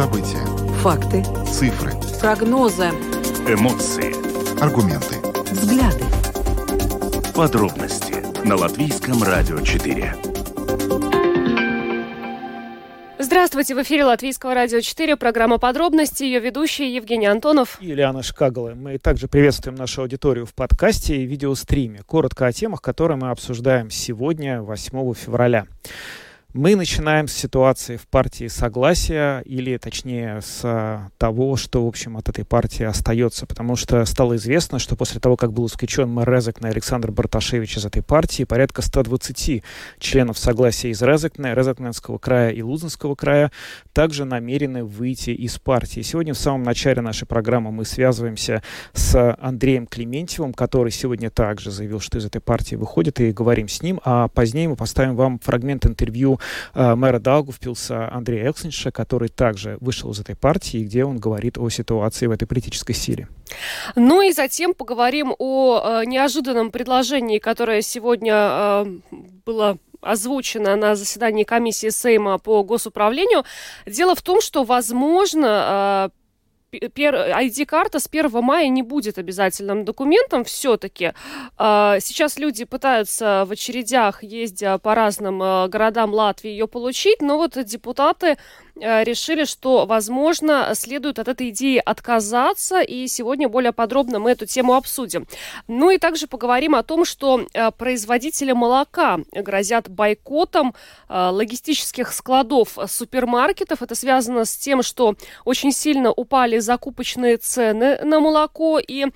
События. Факты. Цифры. Прогнозы. Эмоции. Аргументы. Взгляды. Подробности на Латвийском радио 4. Здравствуйте, в эфире Латвийского радио 4, программа «Подробности», ее ведущие Евгений Антонов и Ильяна Шкагала. Мы также приветствуем нашу аудиторию в подкасте и видеостриме. Коротко о темах, которые мы обсуждаем сегодня, 8 февраля. Мы начинаем с ситуации в партии согласия, или точнее с а, того, что, в общем, от этой партии остается, потому что стало известно, что после того, как был исключен мэр Резекна Александр Барташевич из этой партии, порядка 120 членов согласия из Резекна, Резекненского края и Лузенского края также намерены выйти из партии. Сегодня в самом начале нашей программы мы связываемся с Андреем Клементьевым, который сегодня также заявил, что из этой партии выходит, и говорим с ним, а позднее мы поставим вам фрагмент интервью э, мэра Даугавпилса Андрея Элксенша, который также вышел из этой партии, где он говорит о ситуации в этой политической силе. Ну и затем поговорим о э, неожиданном предложении, которое сегодня э, было озвучено на заседании комиссии Сейма по госуправлению. Дело в том, что, возможно, ID-карта с 1 мая не будет обязательным документом все-таки. А, сейчас люди пытаются в очередях, ездя по разным э, городам Латвии, ее получить, но вот депутаты решили, что, возможно, следует от этой идеи отказаться, и сегодня более подробно мы эту тему обсудим. Ну и также поговорим о том, что э, производители молока грозят бойкотом э, логистических складов супермаркетов. Это связано с тем, что очень сильно упали закупочные цены на молоко, и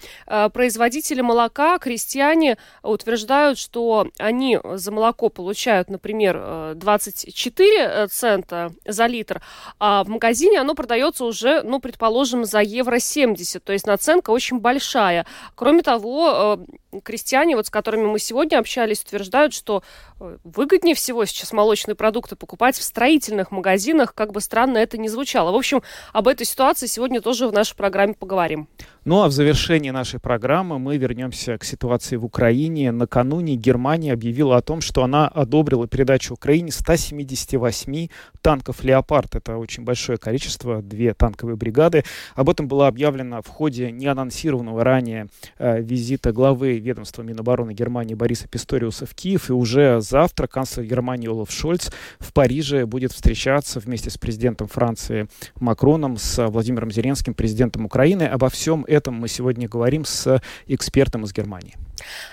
производители молока, крестьяне, утверждают, что они за молоко получают, например, 24 цента за литр, а в магазине оно продается уже, ну, предположим, за евро 70, то есть наценка очень большая. Кроме того, э, крестьяне, вот с которыми мы сегодня общались, утверждают, что выгоднее всего сейчас молочные продукты покупать в строительных магазинах, как бы странно это ни звучало. В общем, об этой ситуации сегодня тоже в нашей программе поговорим. Ну а в завершении нашей программы мы вернемся к ситуации в Украине. Накануне Германия объявила о том, что она одобрила передачу Украине 178 танков «Леопард». Это очень большое количество, две танковые бригады. Об этом было объявлено в ходе неанонсированного ранее э, визита главы ведомства Минобороны Германии Бориса Писториуса в Киев. И уже завтра канцлер Германии Олаф Шольц в Париже будет встречаться вместе с президентом Франции Макроном, с Владимиром Зеленским, президентом Украины. Обо всем этом мы сегодня говорим с экспертом из Германии.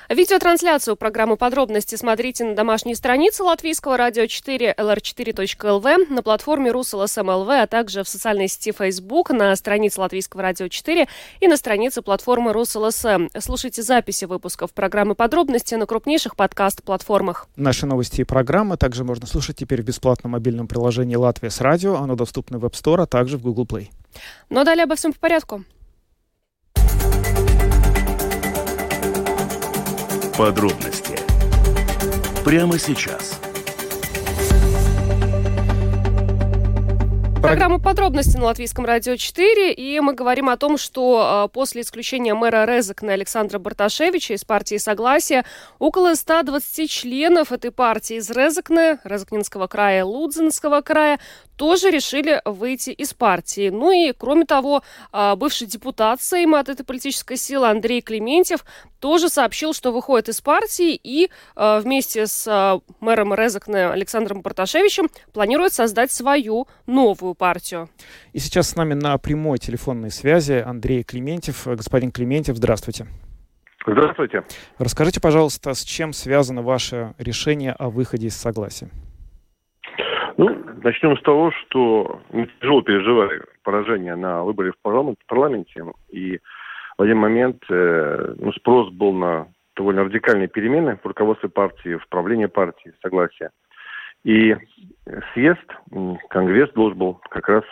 Видеотрансляцию программы «Подробности» смотрите на домашней странице Латвийского радио 4 lr4.lv, на платформе РусЛСМЛВ, а также в социальной сети Facebook, на странице Латвийского радио 4 и на странице платформы РусЛСМ. Слушайте записи выпусков программы «Подробности» на крупнейших подкаст-платформах. Наши новости и программы также можно слушать теперь в бесплатном мобильном приложении «Латвия с радио». Оно доступно в App Store, а также в Google Play. Ну а далее обо всем по порядку. Подробности прямо сейчас. Программа подробности на Латвийском радио 4, и мы говорим о том, что э, после исключения мэра Резекна Александра Барташевича из партии Согласия около 120 членов этой партии из Резекна, Резекнинского края, Лудзинского края тоже решили выйти из партии. Ну и, кроме того, а, бывший депутат Сейма от этой политической силы Андрей Клементьев тоже сообщил, что выходит из партии и а, вместе с а, мэром Резакне Александром Барташевичем планирует создать свою новую партию. И сейчас с нами на прямой телефонной связи Андрей Клементьев. Господин Клементьев, здравствуйте. Здравствуйте. Расскажите, пожалуйста, с чем связано ваше решение о выходе из согласия? Начнем с того, что мы тяжело переживали поражение на выборе в парламент, парламенте, и в один момент э, ну, спрос был на довольно радикальные перемены в руководстве партии, в правлении партии, согласие. И съезд, конгресс должен был как раз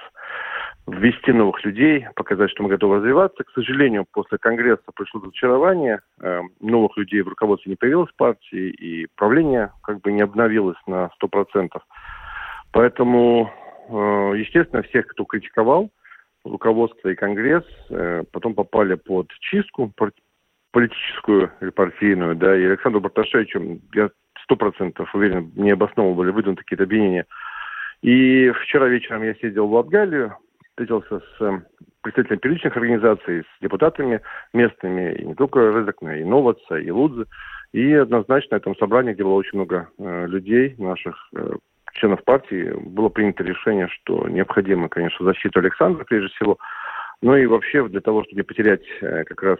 ввести новых людей, показать, что мы готовы развиваться. К сожалению, после Конгресса пришло разочарование, э, новых людей в руководстве не появилось партии, и правление как бы не обновилось на 100%. Поэтому, э, естественно, всех, кто критиковал руководство и Конгресс, э, потом попали под чистку политическую или партийную, да, и Александру Барташевичу, я сто процентов уверен, не обоснованы были выдвинуты какие-то обвинения. И вчера вечером я сидел в Латгалию, встретился с представителями первичных организаций, с депутатами местными, и не только Рызакна, и Новаца, и Лудзы. И однозначно на этом собрании, где было очень много э, людей, наших э, членов партии, было принято решение, что необходимо, конечно, защиту Александра, прежде всего, ну и вообще для того, чтобы не потерять э, как раз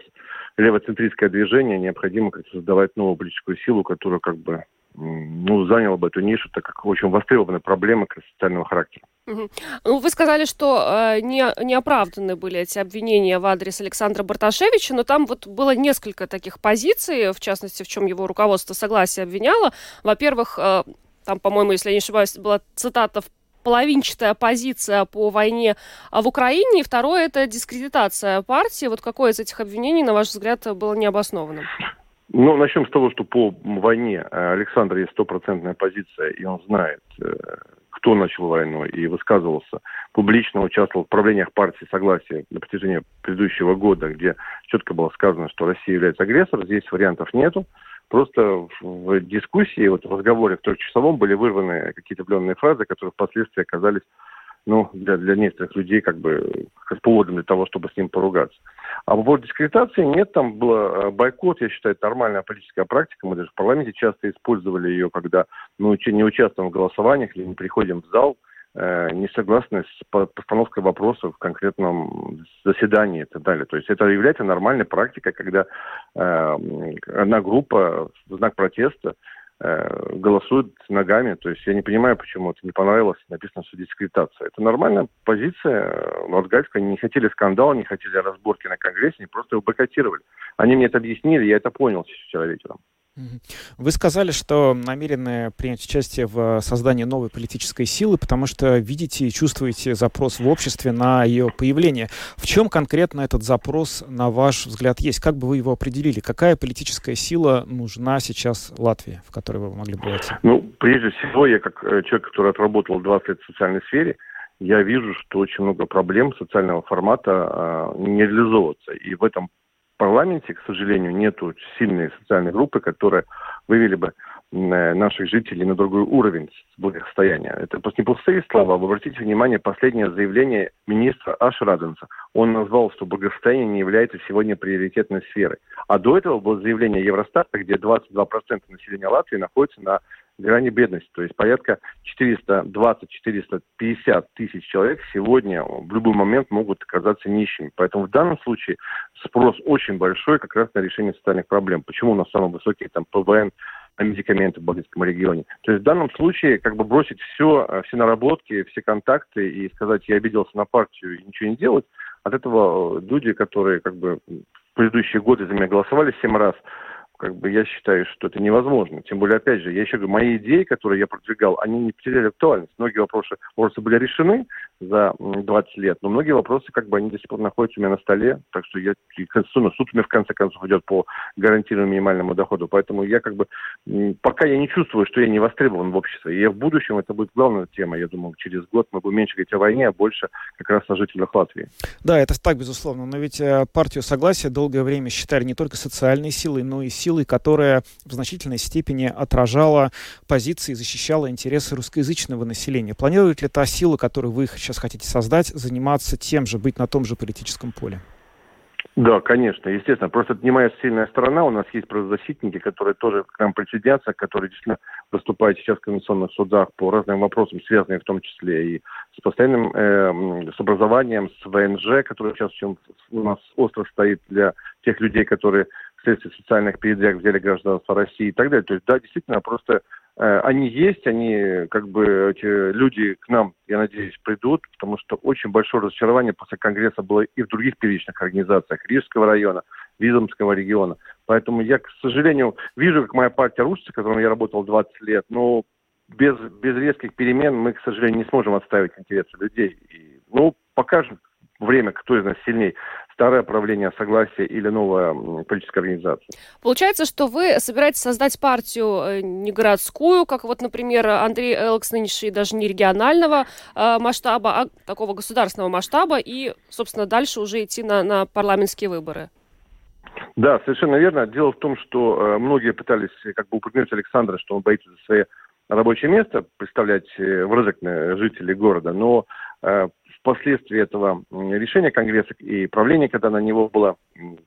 левоцентристское движение, необходимо как создавать новую политическую силу, которая как бы ну, заняла бы эту нишу, так как очень востребованная проблема социального характера. Ну, вы сказали, что э, не, не оправданы были эти обвинения в адрес Александра Барташевича, но там вот было несколько таких позиций, в частности, в чем его руководство согласия обвиняло. Во-первых, э, там, по-моему, если я не ошибаюсь, была цитата в половинчатая позиция по войне в Украине, и второе – это дискредитация партии. Вот какое из этих обвинений, на ваш взгляд, было необоснованным? Ну, начнем с того, что по войне э, Александр есть стопроцентная позиция, и он знает, э, кто начал войну, и высказывался, публично участвовал в правлениях партии Согласия на протяжении предыдущего года, где четко было сказано, что Россия является агрессором, здесь вариантов нету. Просто в дискуссии, вот в разговоре в трехчасовом были вырваны какие-то определенные фразы, которые впоследствии оказались ну, для, для некоторых людей как бы поводом для того, чтобы с ним поругаться. А по поводу дискредитации нет, там был э, бойкот, я считаю, это нормальная политическая практика. Мы даже в парламенте часто использовали ее, когда мы не участвуем в голосованиях или не приходим в зал, не согласны с постановкой вопросов в конкретном заседании и так далее. То есть это является нормальной практикой, когда э, одна группа в знак протеста Э, голосуют ногами. То есть я не понимаю, почему это не понравилось. Написано, что дискредитация. Это нормальная позиция Латгальска. Они не хотели скандала, не хотели разборки на Конгрессе, они просто его бойкотировали. Они мне это объяснили, я это понял вчера вечером. Вы сказали, что намерены принять участие в создании новой политической силы, потому что видите и чувствуете запрос в обществе на ее появление. В чем конкретно этот запрос, на ваш взгляд, есть? Как бы вы его определили? Какая политическая сила нужна сейчас Латвии, в которой вы могли бы войти? Ну, прежде всего, я как э, человек, который отработал 20 лет в социальной сфере, я вижу, что очень много проблем социального формата э, не реализовываются. И в этом парламенте, к сожалению, нету сильной социальной группы, которая вывели бы э, наших жителей на другой уровень благосостояния. Это просто не пустые слова. Вы обратите внимание, последнее заявление министра Аш Раденса. Он назвал, что благосостояние не является сегодня приоритетной сферой. А до этого было заявление Евростата, где 22% населения Латвии находится на грани бедности. То есть порядка 420-450 тысяч человек сегодня в любой момент могут оказаться нищими. Поэтому в данном случае спрос очень большой как раз на решение социальных проблем. Почему у нас самый высокий там ПВН на медикаменты в Балтийском регионе. То есть в данном случае как бы бросить все, э, все наработки, все контакты и сказать, я обиделся на партию и ничего не делать, от этого э, люди, которые как бы в предыдущие годы за меня голосовали семь раз, как бы я считаю, что это невозможно. Тем более, опять же, я еще говорю, мои идеи, которые я продвигал, они не потеряли актуальность. Многие вопросы, вопросы были решены за 20 лет, но многие вопросы, как бы, они до сих пор находятся у меня на столе, так что я, Конституционный суд мне в конце концов идет по гарантированному минимальному доходу, поэтому я как бы, пока я не чувствую, что я не востребован в обществе, и в будущем это будет главная тема, я думаю, через год мы будем меньше говорить о войне, а больше как раз о жителях Латвии. Да, это так, безусловно, но ведь э, партию Согласия долгое время считали не только социальной силой, но и силой силой, которая в значительной степени отражала позиции и защищала интересы русскоязычного населения. Планирует ли та сила, которую вы сейчас хотите создать, заниматься тем же, быть на том же политическом поле? Да, конечно, естественно. Просто это не моя сильная сторона. У нас есть правозащитники, которые тоже к нам присоединятся, которые действительно выступают сейчас в конвенционных судах по разным вопросам, связанным в том числе и с постоянным, э, с образованием, с ВНЖ, который сейчас у нас остро стоит для тех людей, которые вследствие социальных передряг взяли гражданство России и так далее. То есть, да, действительно, просто э, они есть, они, как бы, эти люди к нам, я надеюсь, придут, потому что очень большое разочарование после Конгресса было и в других первичных организациях Рижского района, Визомского региона. Поэтому я, к сожалению, вижу, как моя партия рушится, в которой я работал 20 лет, но без, без резких перемен мы, к сожалению, не сможем отставить интересы людей. И, ну, покажем время, кто из нас сильнее старое правление согласия или новая политическая организация. Получается, что вы собираетесь создать партию э, не городскую, как вот, например, Андрей Элкс нынешний, даже не регионального э, масштаба, а такого государственного масштаба, и, собственно, дальше уже идти на, на парламентские выборы. Да, совершенно верно. Дело в том, что э, многие пытались как бы упрекнуть Александра, что он боится за свое рабочее место представлять в Рызыкне жителей города, но э, впоследствии этого решения Конгресса и правления, когда на него было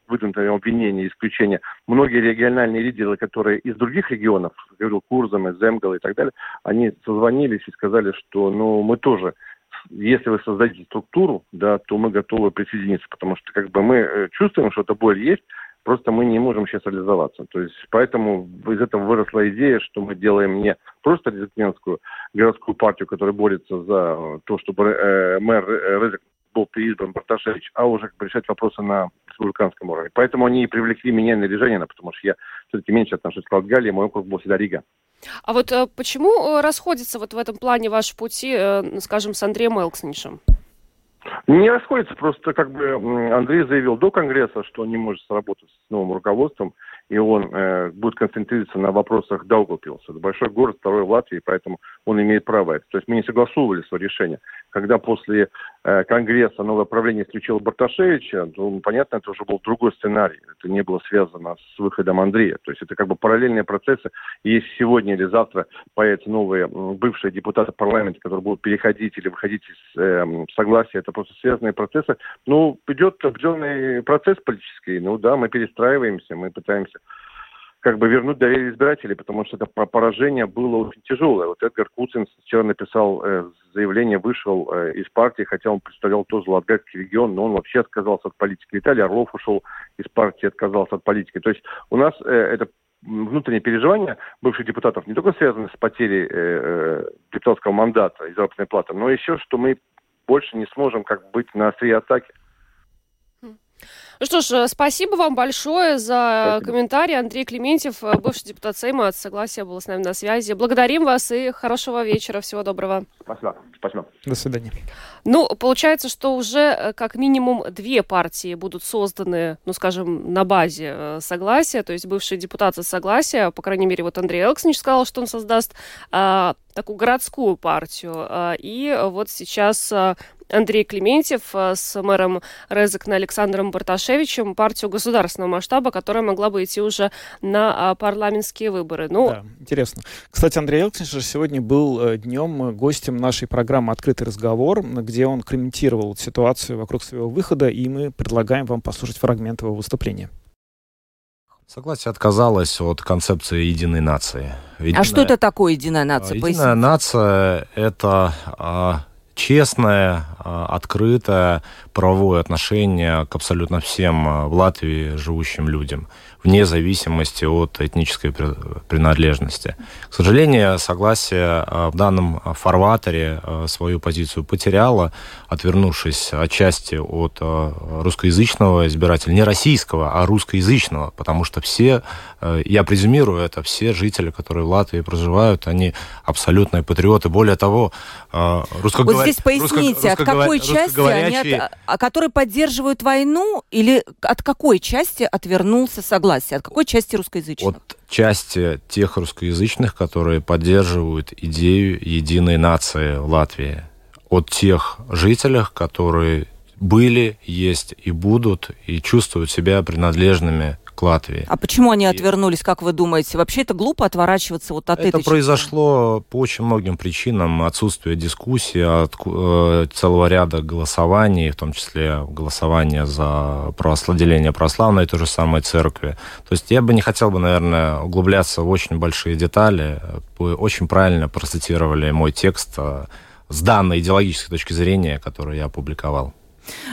выдвинуто обвинение, исключение, многие региональные лидеры, которые из других регионов, говорил Курзам, Земгал и так далее, они созвонились и сказали, что ну, мы тоже если вы создадите структуру, да, то мы готовы присоединиться, потому что как бы мы э, чувствуем, что эта боль есть, просто мы не можем сейчас реализоваться. То есть поэтому из этого выросла идея, что мы делаем не просто резидентскую городскую партию, которая борется за то, чтобы э, мэр Резик был переизбран Барташевич, а уже решать вопросы на республиканском уровне. Поэтому они и привлекли меня на Лежанина, потому что я все-таки меньше отношусь к Латгалии, мой округ был всегда Рига. А вот э, почему э, расходятся вот в этом плане ваши пути, э, скажем, с Андреем Элкснишем? Не расходится, просто как бы Андрей заявил до Конгресса, что он не может сработать с новым руководством, и он э, будет концентрироваться на вопросах Даугавпилса. Это большой город, второй в Латвии, поэтому он имеет право это. То есть мы не согласовывали свое решение. Когда после Конгресса новое правление исключило Барташевича, ну, понятно, это уже был другой сценарий. Это не было связано с выходом Андрея. То есть это как бы параллельные процессы. И если сегодня или завтра появятся новые бывшие депутаты парламента, которые будут переходить или выходить из э, согласия, это просто связанные процессы. Ну, идет определенный процесс политический. Ну да, мы перестраиваемся, мы пытаемся как бы вернуть доверие избирателей, потому что это поражение было очень тяжелое. Вот Эдгар Куцин вчера написал э, заявление, вышел э, из партии, хотя он представлял тоже Латгальский регион, но он вообще отказался от политики. Виталий Орлов ушел из партии, отказался от политики. То есть у нас э, это внутренние переживания бывших депутатов не только связаны с потерей э, э депутатского мандата и заработной платы, но еще, что мы больше не сможем как быть на острие атаки. Ну что ж, э, спасибо вам большое за спасибо. комментарий. Андрей Клементьев, э, бывший депутат Сейма от Согласия, был с нами на связи. Благодарим вас и хорошего вечера. Всего доброго. Спасибо. Спасибо. До свидания. Ну, получается, что уже э, как минимум две партии будут созданы, ну, скажем, на базе Согласия, то есть бывший депутат от Согласия, по крайней мере, вот Андрей Элкснич сказал, что он создаст а, такую городскую партию. А, и вот сейчас а, Андрей Клементьев э, с мэром Резекна Александром Барташевичем партию государственного масштаба, которая могла бы идти уже на а, парламентские выборы. Ну, да, интересно. Кстати, Андрей Элксинджер сегодня был э, днем гостем нашей программы «Открытый разговор», где он комментировал ситуацию вокруг своего выхода, и мы предлагаем вам послушать фрагмент его выступления. Согласие отказалось от концепции единой нации. Единая... А что это такое единая нация? Единая Поясните. нация – это а, честное, а, открытое правовое отношение к абсолютно всем а, в Латвии живущим людям вне зависимости от этнической принадлежности. К сожалению, согласие а, в данном фарватере а, свою позицию потеряло, отвернувшись отчасти от а, русскоязычного избирателя, не российского, а русскоязычного, потому что все, я презюмирую, это все жители, которые в Латвии проживают, они абсолютные патриоты. Более того, русскоговорящие... Вот здесь поясните, русско... от какой части они, от... которые поддерживают войну, или от какой части отвернулся согласие? Согласие? От какой части русскоязычных? От части тех русскоязычных, которые поддерживают идею единой нации Латвии. От тех жителей, которые были, есть и будут, и чувствуют себя принадлежными к Латвии. А почему они и... отвернулись, как вы думаете? Вообще это глупо отворачиваться вот от это этой Это произошло по очень многим причинам. Отсутствие дискуссии, от э, целого ряда голосований, в том числе голосования за православление православной той же самой церкви. То есть я бы не хотел бы, наверное, углубляться в очень большие детали. Вы очень правильно процитировали мой текст э, с данной идеологической точки зрения, который я опубликовал.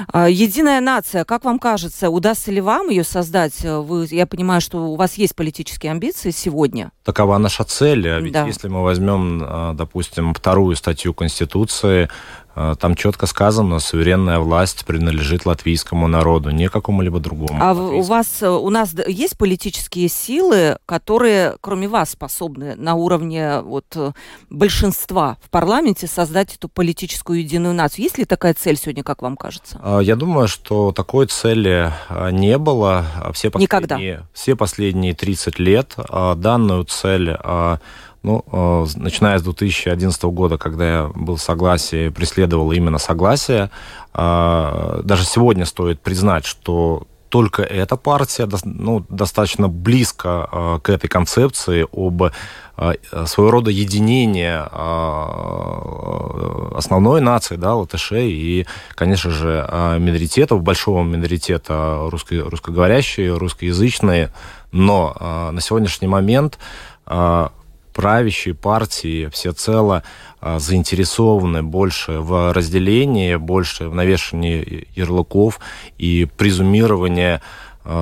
А, единая нация, как вам кажется, удастся ли вам ее создать? Вы, я понимаю, что у вас есть политические амбиции сегодня. Такова наша цель. А ведь да. если мы возьмем, а, допустим, вторую статью Конституции, там четко сказано, суверенная власть принадлежит латвийскому народу, не какому-либо другому. А у вас, э, у нас есть политические силы, которые, кроме вас, способны на уровне вот, э, большинства в парламенте создать эту политическую единую нацию? Есть ли такая цель сегодня, как вам кажется? А, я думаю, что такой цели а, не было. Все последние, Никогда. Все последние 30 лет данную цель ну, э, начиная с 2011 года, когда я был в согласии, преследовал именно согласие, э, даже сегодня стоит признать, что только эта партия ну, достаточно близко э, к этой концепции об своего рода единении основной нации, да, латышей и, конечно же, миноритетов, большого миноритета русско русскоговорящие, русскоязычные, но на сегодняшний момент правящие партии всецело заинтересованы больше в разделении, больше в навешивании ярлыков и презумировании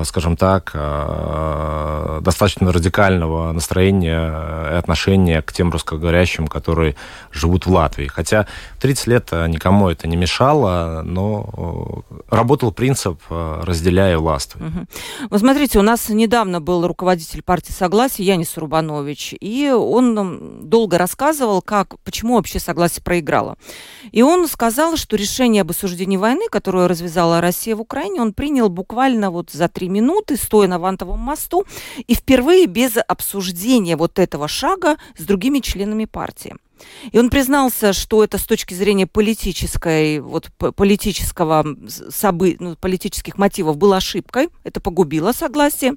скажем так, э, достаточно радикального настроения и отношения к тем русскоговорящим, которые живут в Латвии. Хотя 30 лет никому это не мешало, но э, работал принцип «разделяя власть». Угу. Вы смотрите, у нас недавно был руководитель партии Согласия Янис Рубанович, и он долго рассказывал, как, почему вообще Согласие проиграло. И он сказал, что решение об осуждении войны, которую развязала Россия в Украине, он принял буквально вот за три минуты, стоя на Вантовом мосту, и впервые без обсуждения вот этого шага с другими членами партии. И он признался, что это с точки зрения политической, вот, политического собы, ну, политических мотивов было ошибкой, это погубило согласие.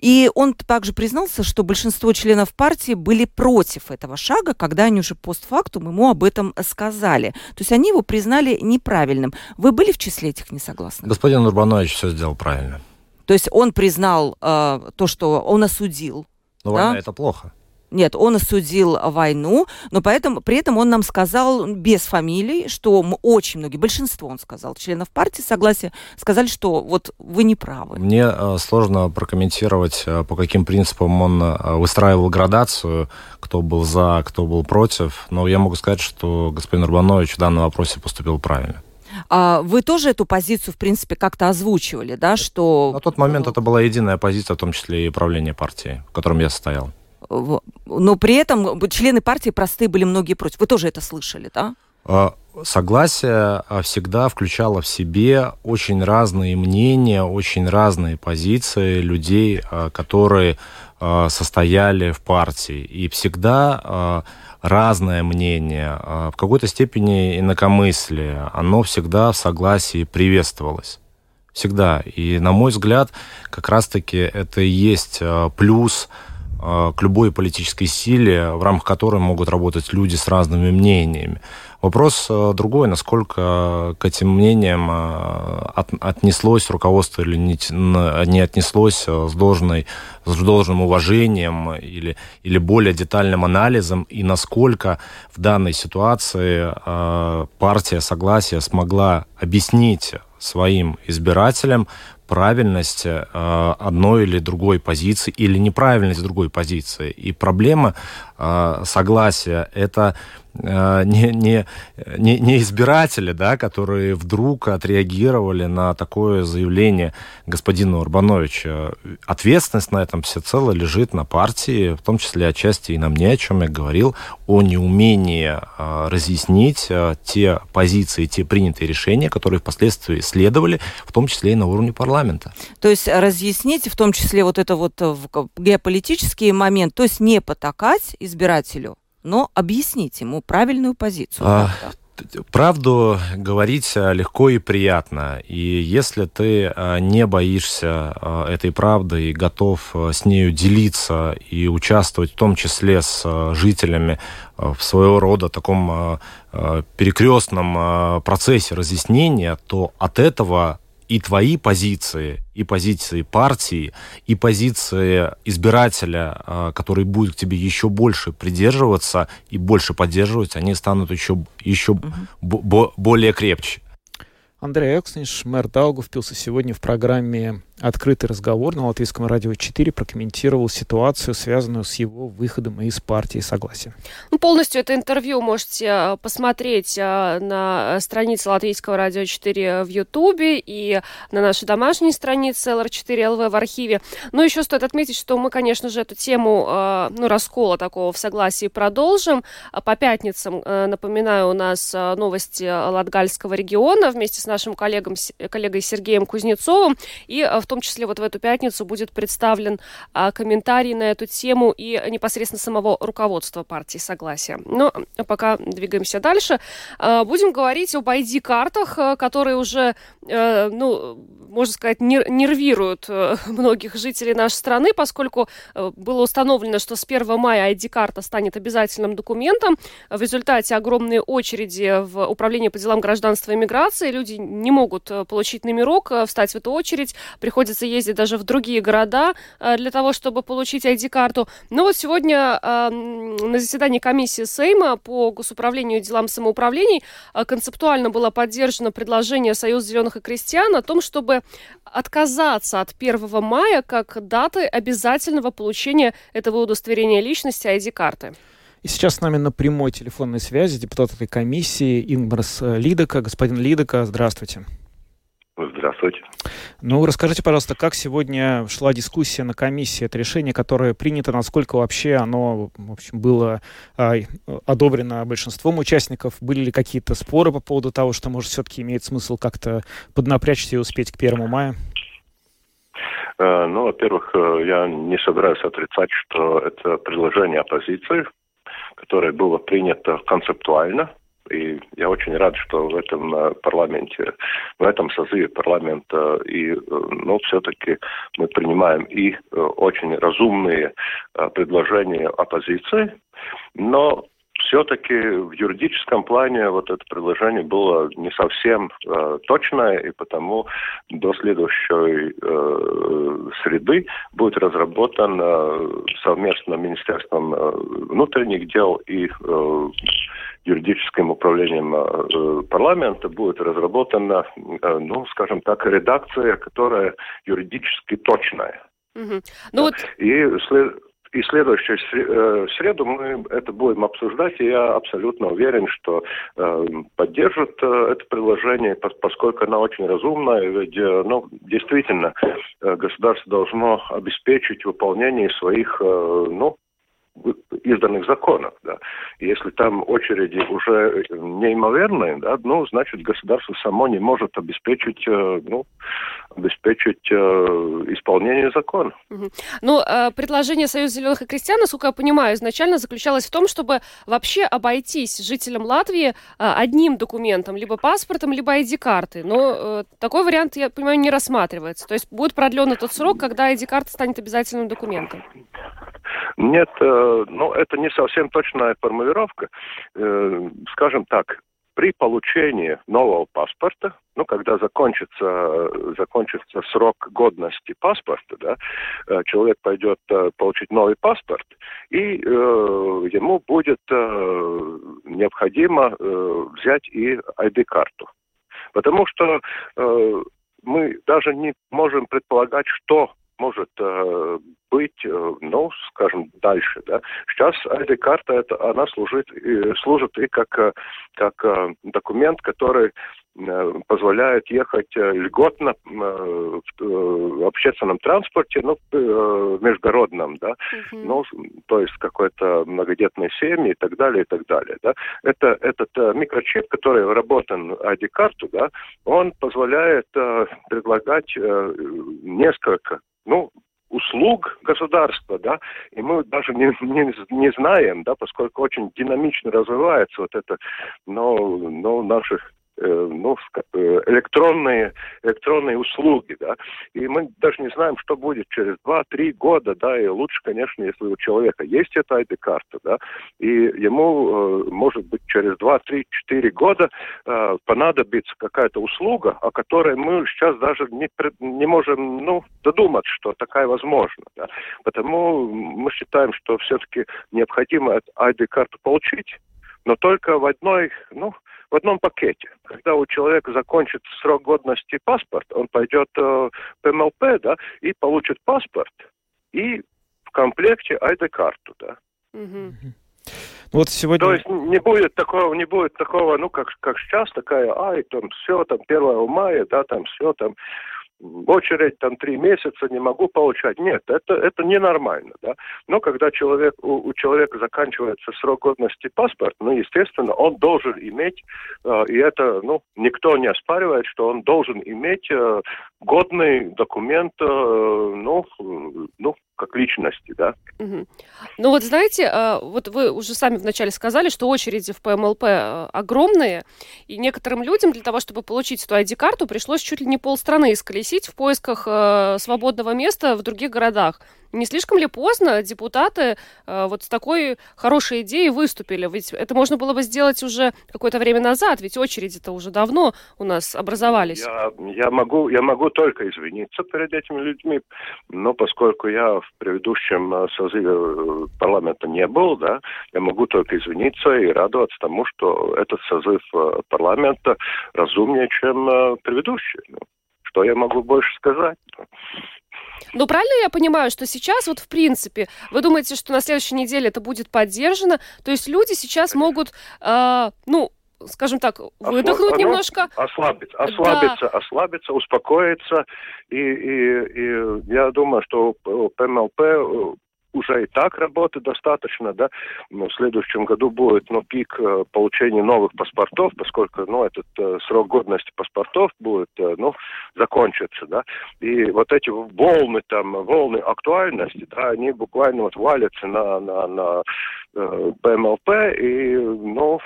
И он также признался, что большинство членов партии были против этого шага, когда они уже постфактум ему об этом сказали. То есть они его признали неправильным. Вы были в числе этих несогласных? Господин Урбанович все сделал правильно. То есть он признал э, то, что он осудил. Но да? война это плохо. Нет, он осудил войну, но поэтому, при этом он нам сказал без фамилий, что очень многие, большинство, он сказал, членов партии согласия, сказали, что вот вы не правы. Мне э, сложно прокомментировать, э, по каким принципам он э, выстраивал градацию, кто был за, кто был против, но я могу сказать, что господин Урбанович в данном вопросе поступил правильно. А, вы тоже эту позицию, в принципе, как-то озвучивали, да, что... На тот момент это была единая позиция, в том числе и правления партии, в котором я состоял но при этом члены партии простые были многие против. Вы тоже это слышали, да? А, согласие а, всегда включало в себе очень разные мнения, очень разные позиции людей, которые состояли в партии. И всегда разное мнение, в какой-то степени инакомыслие, оно всегда в согласии приветствовалось. Всегда. И, на мой взгляд, как раз-таки это и есть плюс Э, к любой политической силе, в рамках которой могут работать люди с разными мнениями. Вопрос э, другой, насколько к этим мнениям э, отнеслось руководство или не, не отнеслось с, должной, с должным уважением или, или более детальным анализом, и насколько в данной ситуации партия согласия смогла объяснить своим избирателям правильность э, одной или другой позиции или неправильность другой позиции. И проблема э, согласия это не, не, не, не избиратели, да, которые вдруг отреагировали на такое заявление господина Урбановича. Ответственность на этом всецело лежит на партии, в том числе отчасти и на мне, о чем я говорил, о неумении э, разъяснить э, те позиции, те принятые решения, которые впоследствии следовали, в том числе и на уровне парламента. То есть разъяснить, в том числе вот это вот геополитический момент, то есть не потакать избирателю, но объяснить ему правильную позицию. А, правду говорить а, легко и приятно. И если ты а, не боишься этой правды и готов с нею делиться и участвовать в том числе с жителями в своего рода таком перекрестном процессе разъяснения, то от этого и твои позиции, и позиции партии, и позиции избирателя, а, который будет к тебе еще больше придерживаться и больше поддерживать, они станут еще, еще угу. более крепче. Андрей Эксниш, мэр Даугавпилса, сегодня в программе «Открытый разговор» на Латвийском радио 4 прокомментировал ситуацию, связанную с его выходом из партии «Согласие». Ну, полностью это интервью можете э, посмотреть э, на странице Латвийского радио 4 в Ютубе и на нашей домашней странице LR4LV в архиве. Но еще стоит отметить, что мы, конечно же, эту тему э, ну, раскола такого в согласии продолжим. По пятницам, напоминаю, у нас новости Латгальского региона вместе с нашим коллегом, коллегой Сергеем Кузнецовым. И в том числе вот в эту пятницу будет представлен а, комментарий на эту тему и непосредственно самого руководства партии Согласия. Но пока двигаемся дальше. А, будем говорить об ID-картах, которые уже, ну, можно сказать, нервируют многих жителей нашей страны, поскольку было установлено, что с 1 мая ID-карта станет обязательным документом. В результате огромные очереди в управлении по делам гражданства и миграции. Люди не могут получить номерок, встать в эту очередь. Приходится ездить даже в другие города для того, чтобы получить ID-карту. Но вот сегодня на заседании комиссии Сейма по госуправлению и делам самоуправлений концептуально было поддержано предложение Союза зеленых и крестьян о том, чтобы отказаться от 1 мая как даты обязательного получения этого удостоверения личности ID-карты. И сейчас с нами на прямой телефонной связи депутат этой комиссии Ингмарс Лидока. Господин Лидока, здравствуйте. Здравствуйте. Ну, расскажите, пожалуйста, как сегодня шла дискуссия на комиссии? Это решение, которое принято, насколько вообще оно, в общем, было а, одобрено большинством участников? Были ли какие-то споры по поводу того, что, может, все-таки имеет смысл как-то поднапрячься и успеть к первому мая? Э, ну, во-первых, э, я не собираюсь отрицать, что это предложение оппозиции, которое было принято концептуально, и я очень рад, что в этом э, парламенте, в этом созыве парламента и, э, ну, все-таки мы принимаем и э, очень разумные предложения оппозиции, но все-таки в юридическом плане вот это предложение было не совсем э, точное, и потому до следующей э, среды будет разработан совместно Министерством э, внутренних дел и э, юридическим управлением э, парламента будет разработана, э, ну, скажем так, редакция, которая юридически точная. Угу. Ну, вот... И след... И следующую э, среду мы это будем обсуждать, и я абсолютно уверен, что э, поддержат э, это предложение, поскольку оно очень разумное, ведь, э, ну, действительно, э, государство должно обеспечить выполнение своих, э, ну, изданных законов. Да. если там очереди уже неимоверные, да, ну, значит, государство само не может обеспечить, э, ну, обеспечить э, исполнение закона. Ну, э, предложение Союза зеленых и крестьян, насколько я понимаю, изначально заключалось в том, чтобы вообще обойтись жителям Латвии одним документом, либо паспортом, либо ID-картой. Но такой вариант, я понимаю, не рассматривается. То есть будет продлен тот срок, когда ID-карта станет обязательным документом. Нет, э, ну это не совсем точная формулировка. Э, скажем так, при получении нового паспорта, ну, когда закончится, закончится срок годности паспорта, да, э, человек пойдет получить новый паспорт, и э, ему будет э, необходимо э, взять и ID-карту. Потому что э, мы даже не можем предполагать, что может э, быть, э, ну, скажем, дальше. Да. Сейчас ID-карта, это, она служит, и, служит и как, э, как э, документ, который э, позволяет ехать э, льготно в, в общественном транспорте, ну, международном, да, uh-huh. ну, то есть какой-то многодетной семьи и так далее, и так далее, да. Это, этот микрочип, который вработан в ID-карту, да, он позволяет предлагать несколько ну, услуг государства, да, и мы даже не, не, не знаем, да, поскольку очень динамично развивается вот это, но, но наши ну, э, электронные, электронные услуги, да, и мы даже не знаем, что будет через 2-3 года, да, и лучше, конечно, если у человека есть эта ID-карта, да, и ему, э, может быть, через 2-3-4 года понадобится какая-то услуга, о которой мы сейчас даже не, не можем, ну, додумать, что такая возможна, да. Потому мы считаем, что все-таки необходимо ID-карту получить, но только в одной, ну, в одном пакете. Когда у человека закончится срок годности паспорт, он пойдет э, в МЛП, да, и получит паспорт, и в комплекте ID-карту, да. Угу. Вот сегодня... То есть не будет такого, не будет такого, ну, как, как сейчас, такая, ай, там все, там 1 мая, да, там все, там очередь там три месяца не могу получать. Нет, это, это ненормально, да. Но когда человек, у, у человека заканчивается срок годности паспорт, ну, естественно, он должен иметь, э, и это, ну, никто не оспаривает, что он должен иметь э, годный документ, э, ну, ну, как личности, да. Угу. Ну вот знаете, э, вот вы уже сами вначале сказали, что очереди в ПМЛП э, огромные, и некоторым людям для того, чтобы получить эту ID-карту, пришлось чуть ли не полстраны исколесить в поисках э, свободного места в других городах. Не слишком ли поздно депутаты э, вот с такой хорошей идеей выступили? Ведь это можно было бы сделать уже какое-то время назад, ведь очереди-то уже давно у нас образовались. Я, я, могу, я могу только извиниться перед этими людьми, но поскольку я в предыдущем э, созыве э, парламента не был, да, я могу только извиниться и радоваться тому, что этот созыв э, парламента разумнее, чем предыдущий. Ну, что я могу больше сказать? Ну, правильно я понимаю, что сейчас вот в принципе, вы думаете, что на следующей неделе это будет поддержано? То есть люди сейчас могут, э, ну, скажем так, выдохнуть Ослаб... немножко. Ослабиться, ослабиться, да. ослабиться, успокоиться. И, и, и я думаю, что ПМЛП уже и так работы достаточно, да, но в следующем году будет, ну, пик э, получения новых паспортов, поскольку, ну, этот э, срок годности паспортов будет, э, ну, закончиться, да, и вот эти волны там, волны актуальности, да, они буквально вот валятся на, на, на э, ПМЛП, и, ну,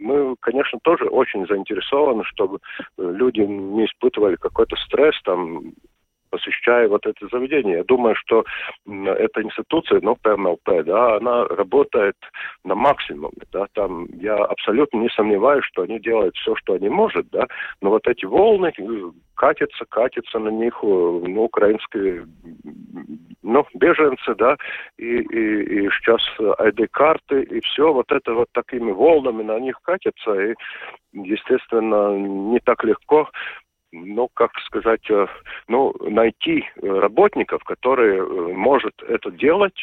мы, конечно, тоже очень заинтересованы, чтобы люди не испытывали какой-то стресс, там, посещая вот это заведение. Я думаю, что эта институция, ну, ПМЛП, да, она работает на максимуме, да, там я абсолютно не сомневаюсь, что они делают все, что они могут, да, но вот эти волны э, катятся, катятся на них, э, ну, украинские, ну, беженцы, да, и, и, и сейчас ID-карты, и все вот это вот такими волнами на них катятся, и, естественно, не так легко ну, как сказать, э, ну, найти э, работников, которые э, может это делать,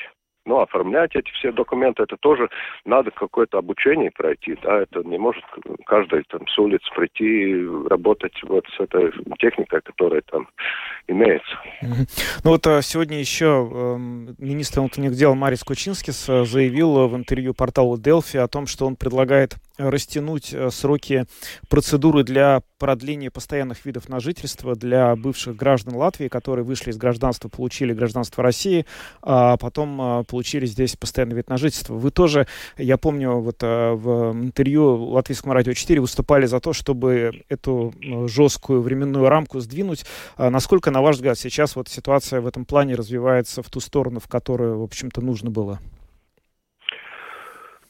ну, оформлять эти все документы, это тоже надо какое-то обучение пройти, да, это не может каждый там с улиц прийти работать вот с этой техникой, которая там имеется. Ну вот сегодня еще эм, министр внутренних дел Марис Кучинскис заявил в интервью порталу Delphi о том, что он предлагает растянуть э, сроки процедуры для продления постоянных видов на жительство для бывших граждан Латвии, которые вышли из гражданства, получили гражданство России, а потом э, получили здесь постоянный вид на жительство. Вы тоже, я помню, вот э, в интервью Латвийскому радио 4 выступали за то, чтобы эту жесткую временную рамку сдвинуть. А насколько, на ваш взгляд, сейчас вот ситуация в этом плане развивается в ту сторону, в которую, в общем-то, нужно было?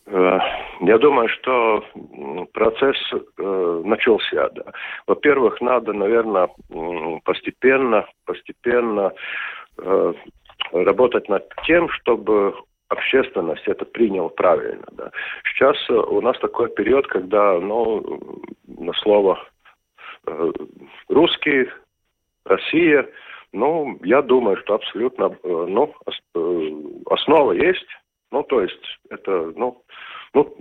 Э, я думаю, что процесс э, начался. Да. Во-первых, надо, наверное, постепенно, постепенно э, работать над тем, чтобы общественность это приняла правильно. Да. Сейчас у нас такой период, когда ну, на слово русский, Россия, ну, я думаю, что абсолютно ну, основа есть ну, то есть, это, ну, ну,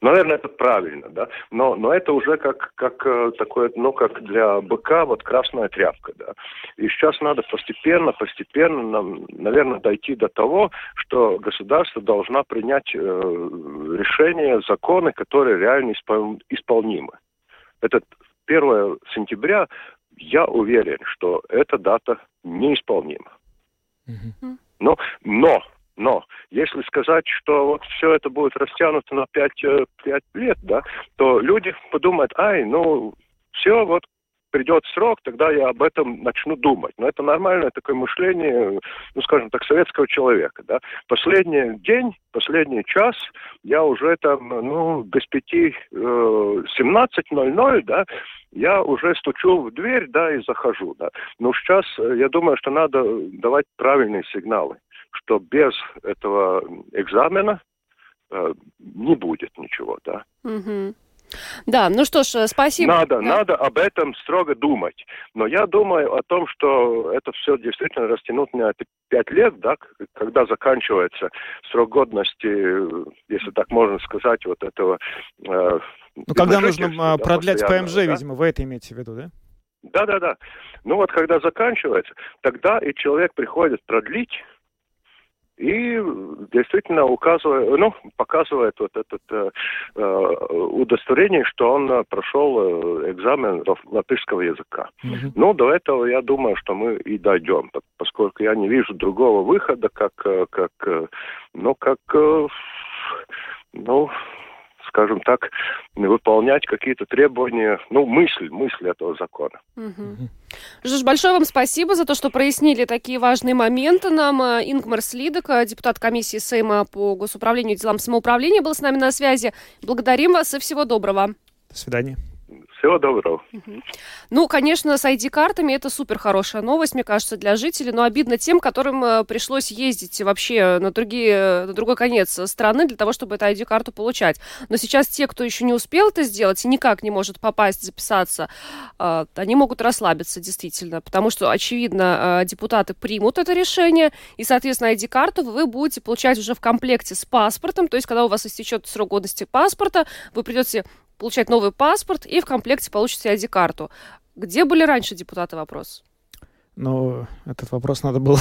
Наверное, это правильно, да. Но, но это уже как, как э, такое, ну, как для быка, вот красная тряпка, да. И сейчас надо постепенно, постепенно, нам, наверное, дойти до того, что государство должно принять э, решения, законы, которые реально испол, исполнимы. Это 1 сентября, я уверен, что эта дата неисполнима. Mm-hmm. Но, но но если сказать, что вот все это будет растянуто на 5, 5 э, лет, да, то люди подумают, ай, ну, все, вот придет срок, тогда я об этом начну думать. Но это нормальное такое мышление, ну, скажем так, советского человека, да. Последний день, последний час, я уже там, ну, без пяти, э, 17.00, да, я уже стучу в дверь, да, и захожу, да. Но сейчас, э, я думаю, что надо давать правильные сигналы что без этого экзамена э, не будет ничего, да. Угу. Да, ну что ж, э, спасибо. Надо, да. надо об этом строго думать. Но я думаю о том, что это все действительно растянуть на пять лет, да, когда заканчивается срок годности, если так можно сказать, вот этого... Э, ну, когда нужно а, продлять ПМЖ, да? видимо, вы это имеете в виду, да? Да-да-да. Ну вот когда заканчивается, тогда и человек приходит продлить, и действительно указывает, ну, показывает вот это э, э, удостоверение, что он прошел э, экзамен латышского языка. Mm-hmm. Ну, до этого я думаю, что мы и дойдем, поскольку я не вижу другого выхода, как, э, как ну, как, ну, скажем так, выполнять какие-то требования, ну, мысль, мысль этого закона. Угу. Жуж, большое вам спасибо за то, что прояснили такие важные моменты нам. Э, Ингмар Слидок, э, депутат комиссии Сейма по госуправлению и делам самоуправления, был с нами на связи. Благодарим вас и всего доброго. До свидания. Всего доброго. Ну, конечно, с ID-картами это супер хорошая новость, мне кажется, для жителей, но обидно тем, которым э, пришлось ездить вообще на, другие, на другой конец страны для того, чтобы эту ID-карту получать. Но сейчас те, кто еще не успел это сделать и никак не может попасть, записаться, э, они могут расслабиться действительно, потому что, очевидно, э, депутаты примут это решение, и, соответственно, ID-карту вы будете получать уже в комплекте с паспортом, то есть, когда у вас истечет срок годности паспорта, вы придете получать новый паспорт и в комплекте получите ID-карту. Где были раньше депутаты вопрос? Ну, этот вопрос надо было...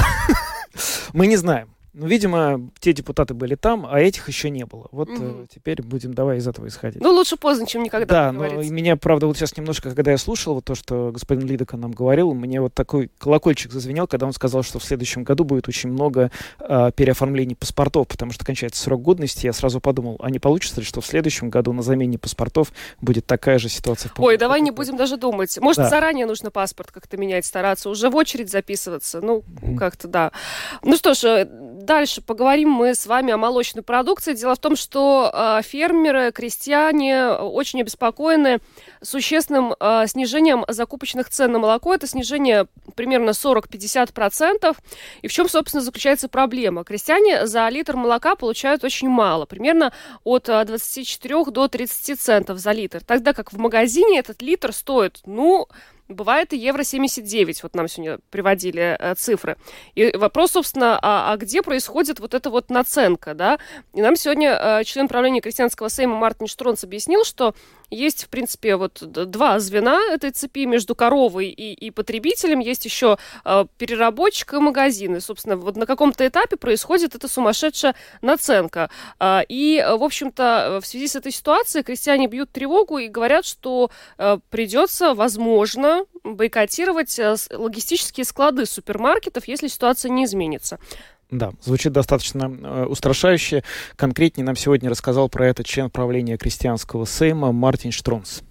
Мы не знаем. Ну, видимо, те депутаты были там, а этих еще не было. Вот угу. э, теперь будем давай из этого исходить. Ну, лучше поздно, чем никогда. Да, но и меня, правда, вот сейчас немножко, когда я слушал вот то, что господин Лидока нам говорил, мне вот такой колокольчик зазвенел, когда он сказал, что в следующем году будет очень много э, переоформлений паспортов, потому что кончается срок годности. Я сразу подумал, а не получится ли, что в следующем году на замене паспортов будет такая же ситуация? Ой, давай не будем даже думать. Может, да. заранее нужно паспорт как-то менять, стараться, уже в очередь записываться. Ну, mm. как-то да. Ну что ж, э, дальше поговорим мы с вами о молочной продукции. Дело в том, что э, фермеры, крестьяне очень обеспокоены существенным э, снижением закупочных цен на молоко. Это снижение примерно 40-50%. И в чем, собственно, заключается проблема? Крестьяне за литр молока получают очень мало, примерно от 24 до 30 центов за литр. Тогда как в магазине этот литр стоит, ну, Бывает и евро 79, вот нам сегодня приводили э, цифры. И вопрос, собственно, а, а где происходит вот эта вот наценка, да? И нам сегодня э, член правления крестьянского сейма Мартин Штронц объяснил, что есть, в принципе, вот два звена этой цепи между коровой и, и потребителем. Есть еще э, переработчик и магазин. И, собственно, вот на каком-то этапе происходит эта сумасшедшая наценка. Э, и, в общем-то, в связи с этой ситуацией крестьяне бьют тревогу и говорят, что э, придется, возможно, бойкотировать э, логистические склады супермаркетов, если ситуация не изменится. Да, звучит достаточно э, устрашающе. Конкретнее нам сегодня рассказал про это член правления крестьянского сейма Мартин Штронс.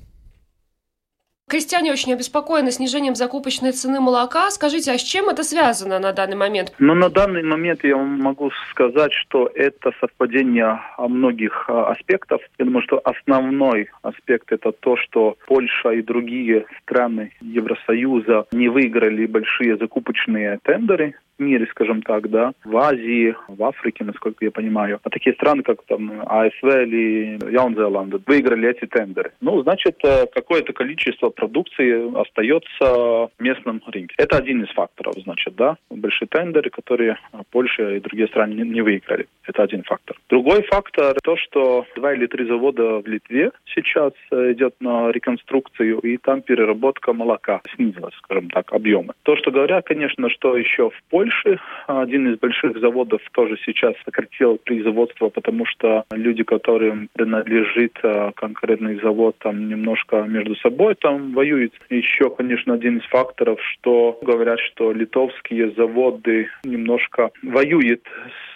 Крестьяне очень обеспокоены снижением закупочной цены молока. Скажите, а с чем это связано на данный момент? Ну, на данный момент я могу сказать, что это совпадение многих а, аспектов. Я думаю, что основной аспект это то, что Польша и другие страны Евросоюза не выиграли большие закупочные тендеры мире, скажем так, да, в Азии, в Африке, насколько я понимаю. А такие страны, как там АСВ или Яунзеланд, выиграли эти тендеры. Ну, значит, э, какое-то количество продукции остается в местном рынке. Это один из факторов, значит, да, большие тендеры, которые Польша и другие страны не выиграли. Это один фактор. Другой фактор то, что два или три завода в Литве сейчас э, идет на реконструкцию, и там переработка молока снизилась, скажем так, объемы. То, что говорят, конечно, что еще в Польше Польши. Один из больших заводов тоже сейчас сократил производство, потому что люди, которым принадлежит а, конкретный завод, там немножко между собой там воюют. Еще, конечно, один из факторов, что говорят, что литовские заводы немножко воюют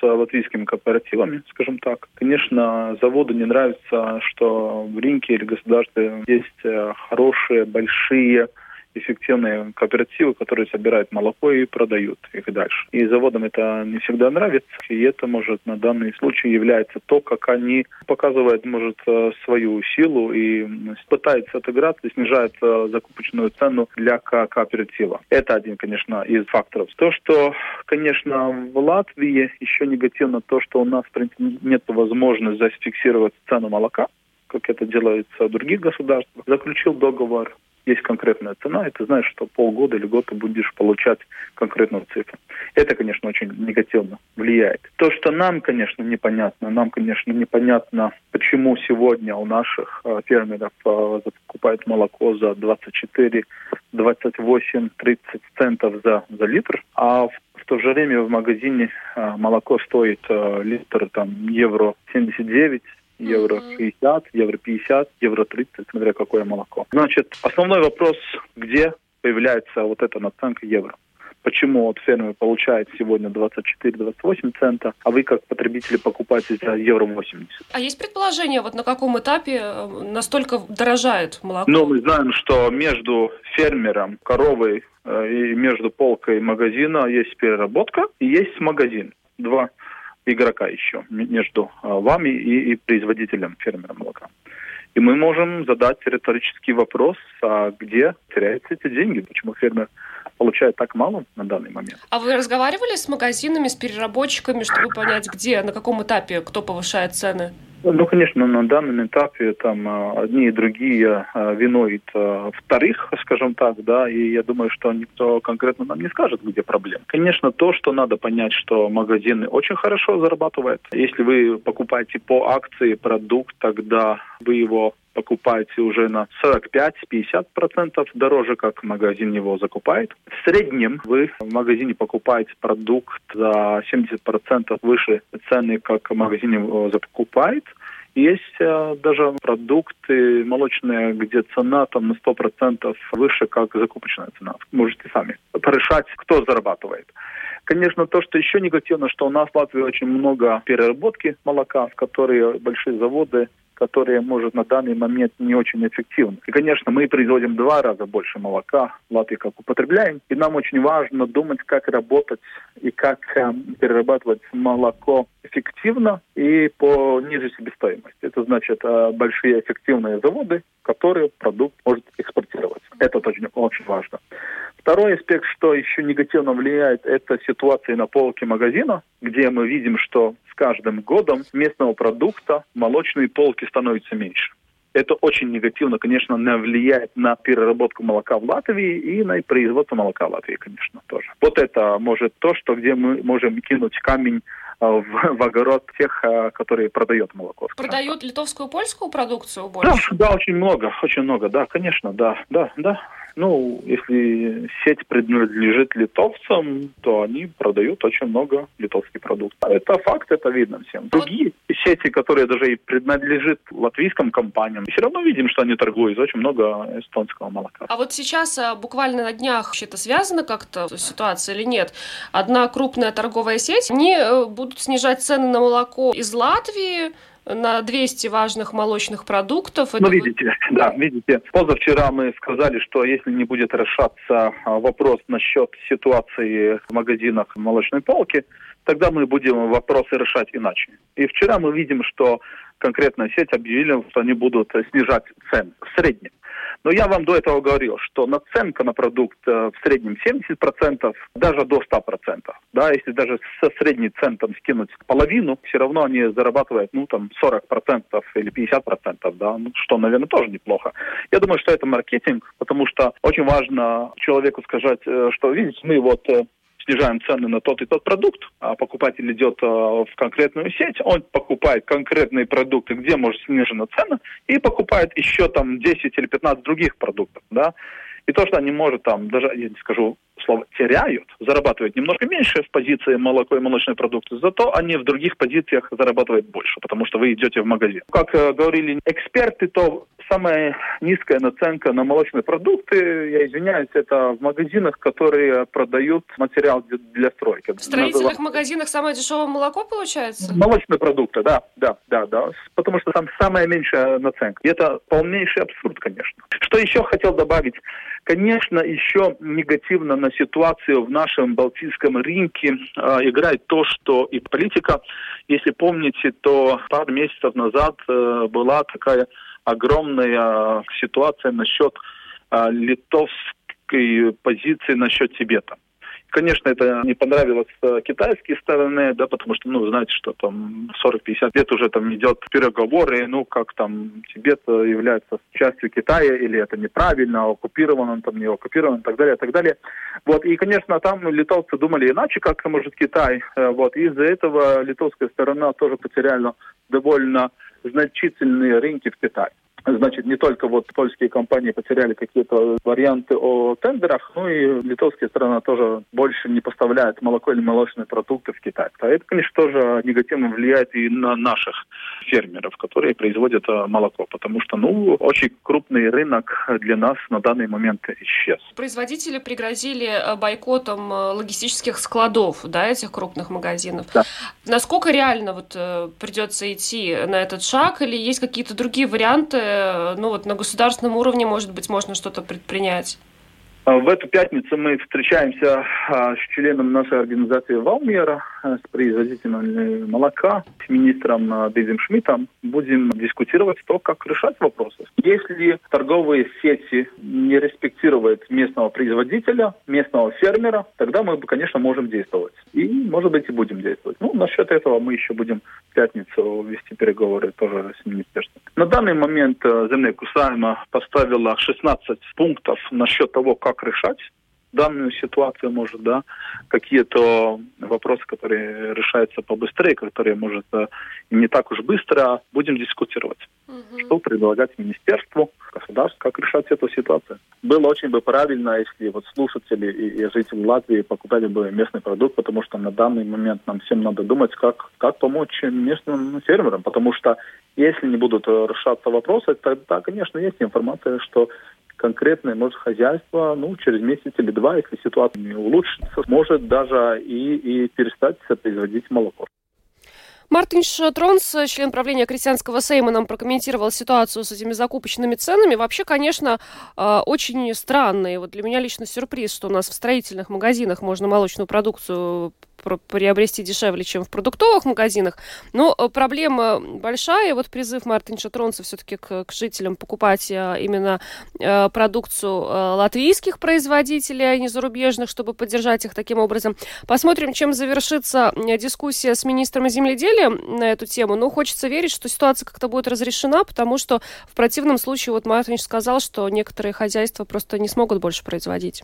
с латвийскими кооперативами, скажем так. Конечно, заводу не нравится, что в рынке или государстве есть а, хорошие, большие эффективные кооперативы, которые собирают молоко и продают их дальше. И заводам это не всегда нравится, и это может на данный случай является то, как они показывают, может, э, свою силу и пытаются отыграться и снижают э, закупочную цену для кооператива. Это один, конечно, из факторов. То, что, конечно, в Латвии еще негативно то, что у нас, в принципе, нет возможности зафиксировать цену молока, как это делается в других государствах, заключил договор есть конкретная цена, и ты знаешь, что полгода или год ты будешь получать конкретную цифру. Это, конечно, очень негативно влияет. То, что нам, конечно, непонятно, нам, конечно, непонятно, почему сегодня у наших э, фермеров э, закупают молоко за 24 28-30 центов за, за литр, а в, в то же время в магазине а, молоко стоит а, литр там евро 79, евро 60, евро 50, евро 30, смотря какое молоко. Значит, основной вопрос, где появляется вот эта наценка евро почему вот фермер получает сегодня 24-28 цента, а вы как потребители покупаете за евро 80. А есть предположение, вот на каком этапе э, настолько дорожает молоко? Ну, мы знаем, что между фермером, коровой э, и между полкой магазина есть переработка и есть магазин. Два игрока еще между э, вами и, и производителем фермера молока. И мы можем задать риторический вопрос, а где теряются эти деньги, почему фермер получает так мало на данный момент. А вы разговаривали с магазинами, с переработчиками, чтобы понять, где, на каком этапе, кто повышает цены? Ну, конечно, на данном этапе там а, одни и другие а, виноют а, вторых, скажем так, да, и я думаю, что никто конкретно нам не скажет, где проблема. Конечно, то, что надо понять, что магазины очень хорошо зарабатывают. Если вы покупаете по акции продукт, тогда вы его покупаете уже на 45-50% дороже, как магазин его закупает. В среднем вы в магазине покупаете продукт за 70% выше цены, как магазин его закупает. Есть э, даже продукты молочные, где цена там на 100% выше, как закупочная цена. Можете сами порешать, кто зарабатывает. Конечно, то, что еще негативно, что у нас в Латвии очень много переработки молока, в которые большие заводы которые, может, на данный момент не очень эффективны. И, конечно, мы производим два раза больше молока в Латвии, как употребляем. И нам очень важно думать, как работать и как э, перерабатывать молоко эффективно и по ниже себестоимости. Это значит э, большие эффективные заводы, которые продукт может экспортировать. Это очень, очень важно. Второй аспект, что еще негативно влияет, это ситуация на полке магазина, где мы видим, что с каждым годом местного продукта молочные полки становятся меньше. Это очень негативно, конечно, влияет на переработку молока в Латвии и на производство молока в Латвии, конечно, тоже. Вот это может то, что где мы можем кинуть камень а, в, в огород тех, а, которые продают молоко. Продают литовскую, польскую продукцию больше? Да, да, очень много, очень много, да, конечно, да, да, да. Ну, если сеть принадлежит литовцам, то они продают очень много литовских продуктов. Это факт, это видно всем. Другие сети, которые даже и принадлежат латвийским компаниям, все равно видим, что они торгуют очень много эстонского молока. А вот сейчас а, буквально на днях это связано как-то ситуация или нет? Одна крупная торговая сеть, они э, будут снижать цены на молоко из Латвии, на 200 важных молочных продуктов. Ну, видите, да, видите. Позавчера мы сказали, что если не будет решаться а, вопрос насчет ситуации в магазинах молочной полки, тогда мы будем вопросы решать иначе. И вчера мы видим, что конкретная сеть объявила, что они будут снижать цены в среднем. Но я вам до этого говорил, что наценка на продукт э, в среднем 70%, даже до 100%. Да, если даже со средней центом скинуть половину, все равно они зарабатывают, ну, там, 40% или 50%, да, ну, что, наверное, тоже неплохо. Я думаю, что это маркетинг, потому что очень важно человеку сказать, э, что, видите, мы вот э, снижаем цены на тот и тот продукт, а покупатель идет э, в конкретную сеть, он покупает конкретные продукты, где может снижена цена, и покупает еще там 10 или 15 других продуктов, да. И то, что они, может, там, даже, я не скажу слово, теряют, зарабатывают немножко меньше в позиции молоко и молочные продукты, зато они в других позициях зарабатывают больше, потому что вы идете в магазин. Как э, говорили эксперты, то самая низкая наценка на молочные продукты, я извиняюсь, это в магазинах, которые продают материал для, стройки. В строительных Называю... магазинах самое дешевое молоко получается? Молочные продукты, да, да, да, да. Потому что там самая меньшая наценка. И это полнейший абсурд, конечно. Что еще хотел добавить? Конечно, еще негативно на ситуацию в нашем балтийском рынке э, играет то, что и политика, если помните, то пару месяцев назад э, была такая огромная ситуация насчет а, литовской позиции насчет Тибета. Конечно, это не понравилось э, китайской стороны, да, потому что, ну, знаете, что там 40-50 лет уже там идет переговоры, ну, как там Тибет является частью Китая, или это неправильно, оккупирован он там, не оккупирован, и так далее, и так далее. Вот, и, конечно, там литовцы думали иначе, как может Китай, э, вот, из-за этого литовская сторона тоже потеряла довольно значительные рынки в Китае. Значит, не только вот польские компании потеряли какие-то варианты о тендерах, но и литовская страна тоже больше не поставляет молоко или молочные продукты в Китай. А это, конечно, тоже негативно влияет и на наших фермеров, которые производят э, молоко, потому что, ну, очень крупный рынок для нас на данный момент исчез. Производители пригрозили э, бойкотом э, логистических складов, да, этих крупных магазинов. Да. Насколько реально вот придется идти на этот шаг, или есть какие-то другие варианты, ну вот на государственном уровне, может быть, можно что-то предпринять? А, в эту пятницу мы встречаемся а, с членом нашей организации Валмера, а, с производителем молока, с министром Дэвидом Шмидтом. Будем дискутировать то, как решать вопросы. Если торговые сети не респектируют местного производителя, местного фермера, тогда мы, конечно, можем действовать. И, может быть, и будем действовать. Ну, насчет этого мы еще будем в пятницу вести переговоры тоже с министерством. На данный момент Земля Кусаема поставила 16 пунктов насчет того, как как решать данную ситуацию, может, да, какие-то вопросы, которые решаются побыстрее, которые, может, э, не так уж быстро, будем дискутировать. Угу. Что предлагать министерству, государству, как решать эту ситуацию. Было очень бы правильно, если вот слушатели и, и жители Латвии покупали бы местный продукт, потому что на данный момент нам всем надо думать, как, как помочь местным фермерам, потому что если не будут э, решаться вопросы, тогда, конечно, есть информация, что конкретное может хозяйство, ну, через месяц или два, если ситуация не улучшится, может даже и, и перестать производить молоко. Мартин Тронс, член правления крестьянского сейма, нам прокомментировал ситуацию с этими закупочными ценами. Вообще, конечно, а, очень странно. И вот для меня лично сюрприз, что у нас в строительных магазинах можно молочную продукцию приобрести дешевле, чем в продуктовых магазинах. Но э, проблема большая. Вот призыв Мартин Шатронца все-таки к, к жителям покупать э, именно э, продукцию латвийских производителей, а не зарубежных, чтобы поддержать их таким образом. Посмотрим, чем завершится дискуссия с министром земледелия на эту тему. Но хочется верить, что ситуация как-то будет разрешена, потому что в противном случае, вот Мартин сказал, что некоторые хозяйства просто не смогут больше производить.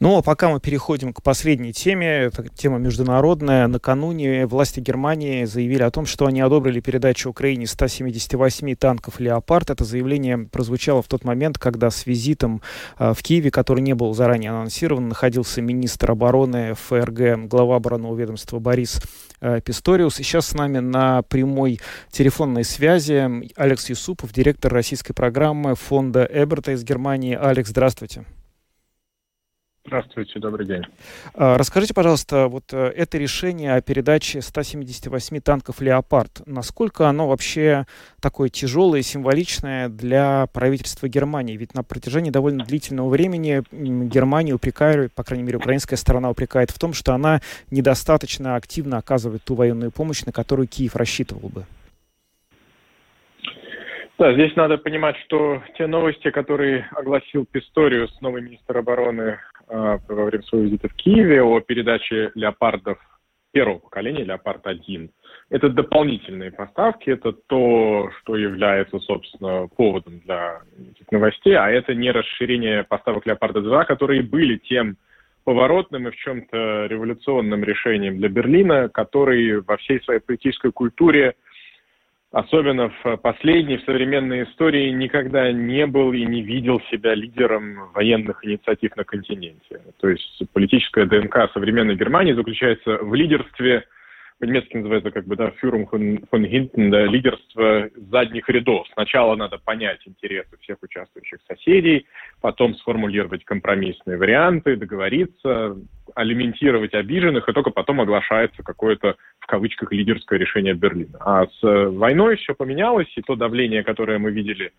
Ну, а пока мы переходим к последней теме, это тема международная. Накануне власти Германии заявили о том, что они одобрили передачу Украине 178 танков «Леопард». Это заявление прозвучало в тот момент, когда с визитом э, в Киеве, который не был заранее анонсирован, находился министр обороны ФРГ, глава оборонного ведомства Борис э, Писториус. Сейчас с нами на прямой телефонной связи Алекс Юсупов, директор российской программы фонда Эберта из Германии. Алекс, здравствуйте. Здравствуйте, добрый день. А, расскажите, пожалуйста, вот э, это решение о передаче 178 танков «Леопард», насколько оно вообще такое тяжелое и символичное для правительства Германии? Ведь на протяжении довольно длительного времени Германия упрекает, по крайней мере, украинская сторона упрекает в том, что она недостаточно активно оказывает ту военную помощь, на которую Киев рассчитывал бы. Да, здесь надо понимать, что те новости, которые огласил Писториус, новый министр обороны во время своего визита в Киеве, о передаче леопардов первого поколения, леопард-1, это дополнительные поставки, это то, что является, собственно, поводом для этих новостей, а это не расширение поставок леопарда-2, которые были тем поворотным и в чем-то революционным решением для Берлина, который во всей своей политической культуре – особенно в последней, в современной истории, никогда не был и не видел себя лидером военных инициатив на континенте. То есть политическая ДНК современной Германии заключается в лидерстве по-немецки называется как бы, да, фюрум фон Хинтен, да, лидерство задних рядов. Сначала надо понять интересы всех участвующих соседей, потом сформулировать компромиссные варианты, договориться, алиментировать обиженных, и только потом оглашается какое-то, в кавычках, лидерское решение Берлина. А с войной все поменялось, и то давление, которое мы видели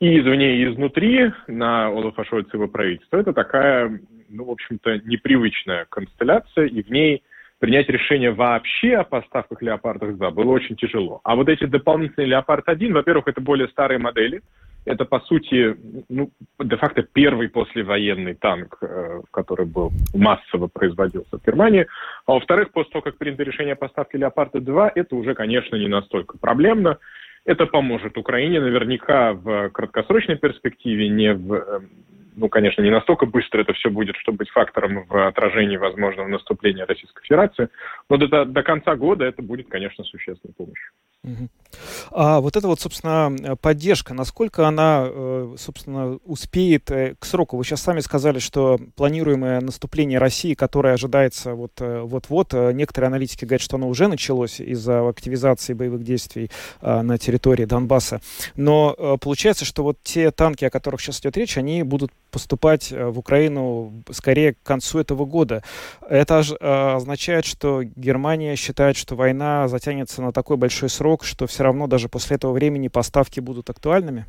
и извне, и изнутри на Олафа Шольца его правительство, это такая, ну, в общем-то, непривычная констелляция, и в ней принять решение вообще о поставках леопардов 2 было очень тяжело. А вот эти дополнительные леопард 1, во-первых, это более старые модели. Это, по сути, ну, де-факто первый послевоенный танк, э, который был массово производился в Германии. А во-вторых, после того, как принято решение о поставке леопарда 2, это уже, конечно, не настолько проблемно. Это поможет Украине наверняка в краткосрочной перспективе, не в э, ну, конечно, не настолько быстро это все будет, чтобы быть фактором в отражении возможного наступления Российской Федерации, но до, до конца года это будет, конечно, существенной помощью. А вот эта вот, собственно, поддержка, насколько она, э, собственно, успеет э, к сроку? Вы сейчас сами сказали, что планируемое наступление России, которое ожидается э, вот-вот, некоторые аналитики говорят, что оно уже началось из-за активизации боевых действий на территории Донбасса. Но получается, что вот те танки, о которых сейчас идет речь, они будут поступать в Украину скорее к концу этого года. Это означает, что Германия считает, что война затянется на такой большой срок, что все равно даже после этого времени поставки будут актуальными?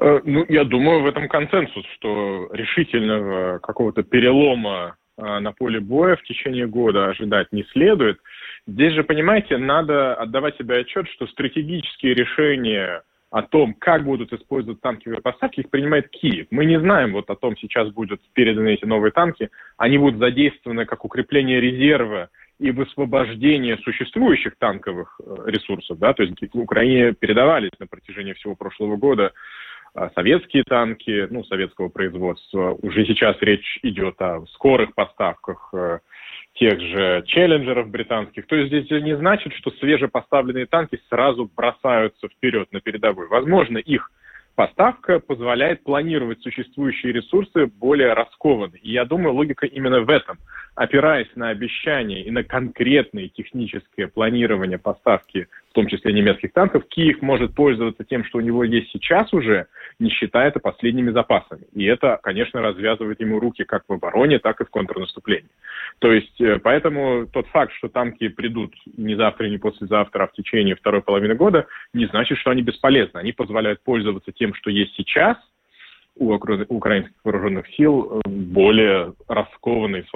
Э, ну, я думаю, в этом консенсус, что решительного какого-то перелома э, на поле боя в течение года ожидать не следует. Здесь же, понимаете, надо отдавать себе отчет, что стратегические решения о том, как будут использовать танковые поставки, их принимает Киев. Мы не знаем вот о том, сейчас будут переданы эти новые танки, они будут задействованы как укрепление резерва и высвобождение существующих танковых э, ресурсов, да, то есть Украине передавались на протяжении всего прошлого года а, советские танки, ну, советского производства. Уже сейчас речь идет о скорых поставках э, тех же челленджеров британских. То есть здесь не значит, что свежепоставленные танки сразу бросаются вперед на передовую. Возможно, их поставка позволяет планировать существующие ресурсы более раскованно. И я думаю, логика именно в этом. Опираясь на обещания и на конкретное техническое планирование поставки, том числе немецких танков, Киев может пользоваться тем, что у него есть сейчас уже, не считая это последними запасами. И это, конечно, развязывает ему руки как в обороне, так и в контрнаступлении. То есть, э, поэтому тот факт, что танки придут не завтра, не послезавтра, а в течение второй половины года, не значит, что они бесполезны. Они позволяют пользоваться тем, что есть сейчас у украинских вооруженных сил э, более раскованно и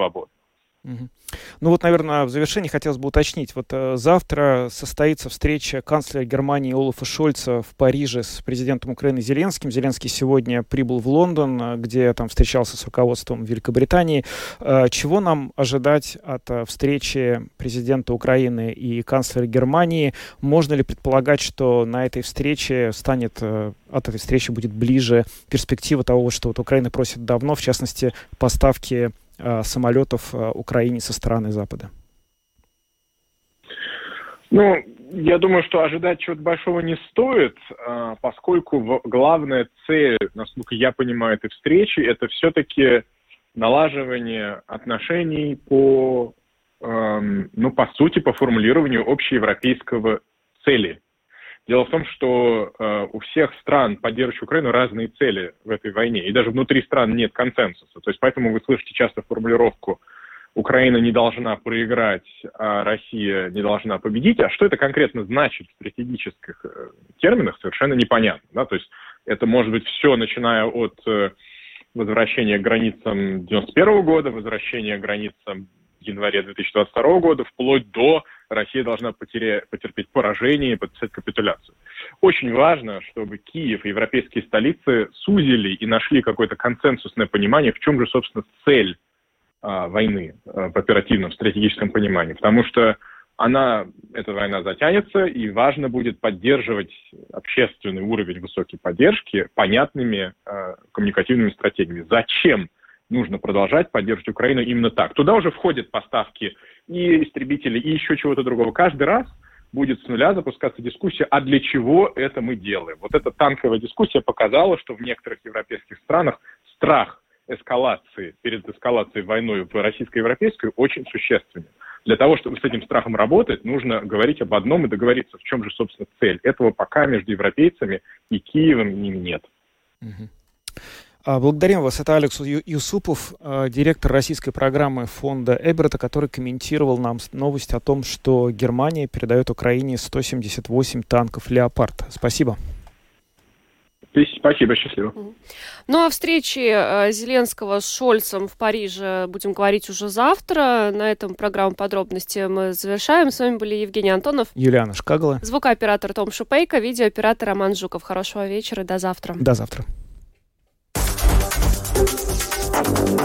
Ну вот, наверное, в завершении хотелось бы уточнить. Вот э, завтра состоится встреча канцлера Германии Олафа Шольца в Париже с президентом Украины Зеленским. Зеленский сегодня прибыл в Лондон, э, где там встречался с руководством Великобритании. Э, чего нам ожидать от э, встречи президента Украины и канцлера Германии? Можно ли предполагать, что на этой встрече станет, э, от этой встречи будет ближе перспектива того, что вот Украина просит давно, в частности, поставки самолетов э, Украине со стороны Запада? Ну, я думаю, что ожидать чего-то большого не стоит, э, поскольку главная цель, насколько я понимаю, этой встречи, это все-таки налаживание отношений по, эм, ну, по сути, по формулированию общеевропейского цели Дело в том, что э, у всех стран, поддерживающих Украину, разные цели в этой войне. И даже внутри стран нет консенсуса. То есть поэтому вы слышите часто формулировку Украина не должна проиграть, а Россия не должна победить. А что это конкретно значит в стратегических э, терминах, совершенно непонятно. Да? То есть это может быть все, начиная от э, возвращения к границам 91 года, возвращения к границам январе 2022 года, вплоть до Россия должна потеря... потерпеть поражение и подписать капитуляцию. Очень важно, чтобы Киев и европейские столицы сузили и нашли какое-то консенсусное понимание, в чем же, собственно, цель а, войны а, в оперативном, стратегическом понимании. Потому что она, эта война затянется, и важно будет поддерживать общественный уровень высокой поддержки понятными э, коммуникативными стратегиями. Зачем нужно продолжать поддерживать Украину именно так. Туда уже входят поставки и истребителей, и еще чего-то другого. Каждый раз будет с нуля запускаться дискуссия, а для чего это мы делаем. Вот эта танковая дискуссия показала, что в некоторых европейских странах страх эскалации, перед эскалацией войной в российско-европейской очень существенен. Для того, чтобы с этим страхом работать, нужно говорить об одном и договориться, в чем же, собственно, цель. Этого пока между европейцами и Киевом нет. Угу. А, благодарим вас. Это Алекс Юсупов, а, директор российской программы фонда Эберта, который комментировал нам новость о том, что Германия передает Украине 178 танков «Леопард». Спасибо. Спасибо, счастливо. Ну, о встрече э, Зеленского с Шольцем в Париже будем говорить уже завтра. На этом программу подробности мы завершаем. С вами были Евгений Антонов. Юлиана Шкагала. Звукооператор Том Шупейко, видеооператор Роман Жуков. Хорошего вечера, до завтра. До завтра.